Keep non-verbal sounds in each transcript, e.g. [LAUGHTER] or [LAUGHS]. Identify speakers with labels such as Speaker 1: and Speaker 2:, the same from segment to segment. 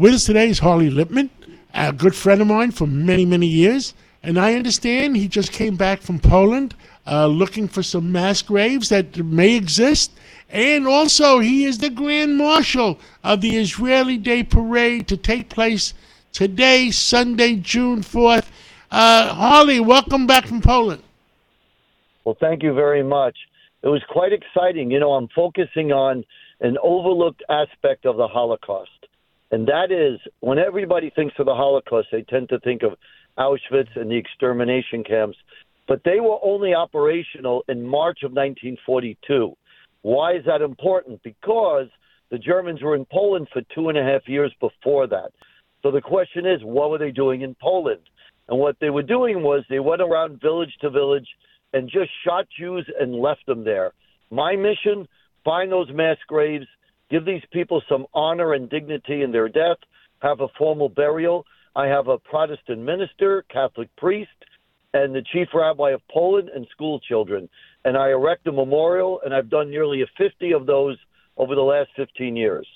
Speaker 1: With us today is Harley Lippman, a good friend of mine for many, many years. And I understand he just came back from Poland uh, looking for some mass graves that may exist. And also, he is the Grand Marshal of the Israeli Day Parade to take place today, Sunday, June 4th. Uh, Harley, welcome back from Poland.
Speaker 2: Well, thank you very much. It was quite exciting. You know, I'm focusing on an overlooked aspect of the Holocaust. And that is when everybody thinks of the Holocaust, they tend to think of Auschwitz and the extermination camps, but they were only operational in March of 1942. Why is that important? Because the Germans were in Poland for two and a half years before that. So the question is, what were they doing in Poland? And what they were doing was they went around village to village and just shot Jews and left them there. My mission find those mass graves, give these people some honor and dignity in their death, have a formal burial. I have a Protestant minister, Catholic priest, and the chief rabbi of Poland and school children. And I erect a memorial, and I've done nearly 50 of those over the last 15 years.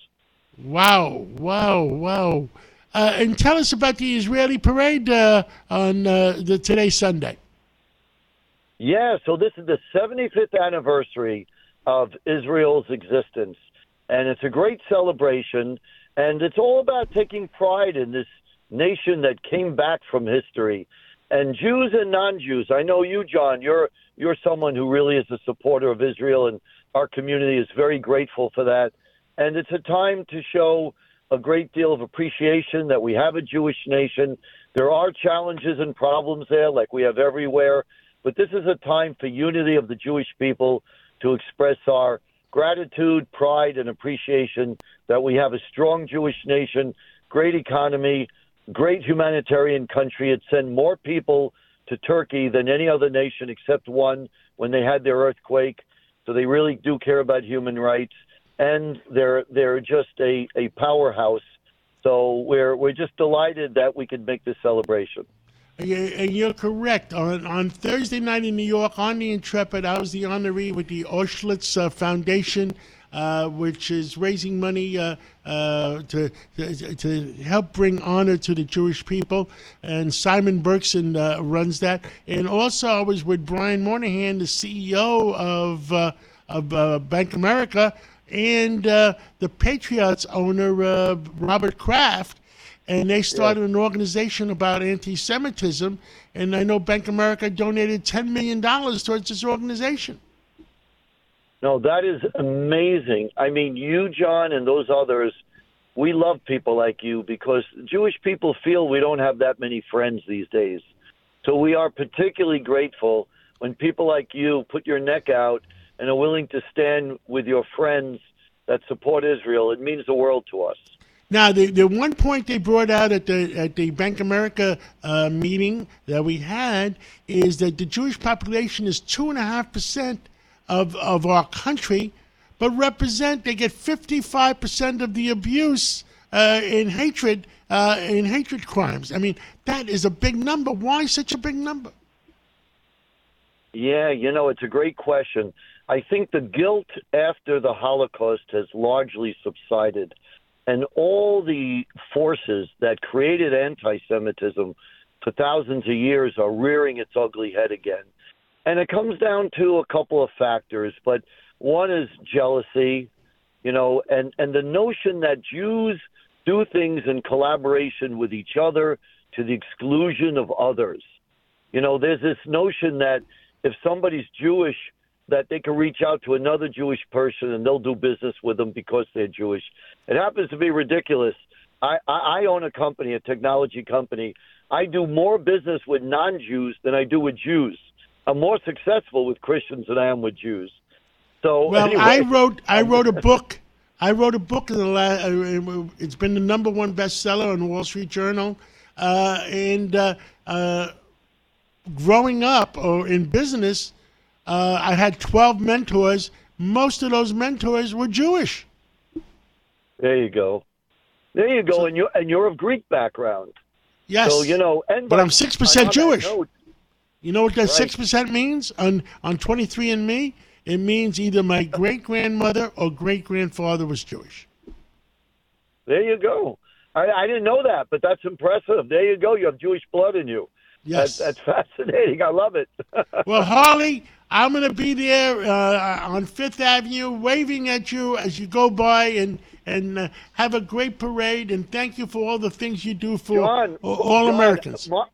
Speaker 1: Wow, wow, wow. Uh, and tell us about the Israeli parade uh, on uh, the today Sunday.
Speaker 2: Yeah, so this is the 75th anniversary of Israel's existence. And it's a great celebration. And it's all about taking pride in this nation that came back from history. And Jews and non-Jews. I know you, John. You're you're someone who really is a supporter of Israel, and our community is very grateful for that. And it's a time to show a great deal of appreciation that we have a Jewish nation. There are challenges and problems there, like we have everywhere. But this is a time for unity of the Jewish people to express our gratitude, pride, and appreciation that we have a strong Jewish nation, great economy, great humanitarian country. It sent more people to Turkey than any other nation except one when they had their earthquake. So they really do care about human rights, and they're they're just a, a powerhouse. So we're we're just delighted that we could make this celebration.
Speaker 1: And you're correct. On, on Thursday night in New York, on the Intrepid, I was the honoree with the Auschwitz uh, Foundation, uh, which is raising money uh, uh to, to, to help bring honor to the Jewish people. And Simon Berkson uh, runs that. And also, I was with Brian Moynihan, the CEO of uh, of Bank America, and the Patriots owner, Robert Kraft and they started yeah. an organization about anti-Semitism. And I know Bank America donated ten million dollars towards this organization.
Speaker 2: No, that is amazing. I mean, you, John, and those others, we love people like you because Jewish people feel we don't have that many friends these days. So we are particularly grateful when people like you put your neck out and are willing to stand with your friends that support Israel. It means the world to us.
Speaker 1: Now, the, the one point they brought out at the at the Bank America uh, meeting that we had is that the Jewish population is two and a half percent of of our country, but represent they get fifty five percent of the abuse uh, in hatred uh, in hatred crimes. I mean, that is a big number. Why such a big number?
Speaker 2: Yeah, you know, it's a great question. I think the guilt after the Holocaust has largely subsided and all the forces that created anti Semitism for thousands of years are rearing its ugly head again. And it comes down to a couple of factors, but one is jealousy, you know, and, and the notion that Jews do things in collaboration with each other to the exclusion of others. You know, there's this notion that if somebody's Jewish, that they can reach out to another Jewish person and they'll do business with them because they're Jewish. It happens to be ridiculous. I, I own a company, a technology company. I do more business with non Jews than I do with Jews. I'm more successful with Christians than I am with Jews. So
Speaker 1: well,
Speaker 2: anyway,
Speaker 1: I wrote I wrote a book. I wrote a book in the last. Uh, it's been the number one bestseller on Wall Street Journal, uh, and uh, uh growing up or in business, uh, I had 12 mentors. Most of those mentors were Jewish.
Speaker 2: There you go. There you go. So, and you're and you're of Greek background.
Speaker 1: Yes.
Speaker 2: So you know, and
Speaker 1: but I'm six percent Jewish. you know what that 6% means on on 23andMe? It means either my [LAUGHS] great grandmother or great grandfather was Jewish.
Speaker 2: There you go. I, I didn't know that, but that's impressive. There you go. You have Jewish blood in you.
Speaker 1: Yes.
Speaker 2: That's, that's [LAUGHS] fascinating. I love it. [LAUGHS]
Speaker 1: well, Harley, I'm going to be there uh, on Fifth Avenue, waving at you as you go by, and and uh, have a great parade. And thank you for all the things you do for
Speaker 2: John,
Speaker 1: all, all
Speaker 2: John,
Speaker 1: Americans.
Speaker 2: Mar-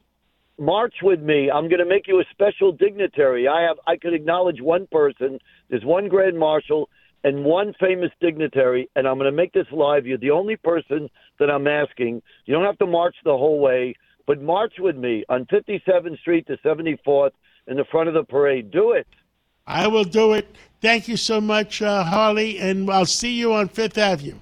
Speaker 2: march with me. I'm going to make you a special dignitary. I have. I could acknowledge one person. There's one grand marshal and one famous dignitary, and I'm going to make this live. You're the only person that I'm asking. You don't have to march the whole way, but march with me on 57th Street to 74th in the front of the parade. Do it.
Speaker 1: I will do it. Thank you so much, uh, Harley, and I'll see you on Fifth Avenue.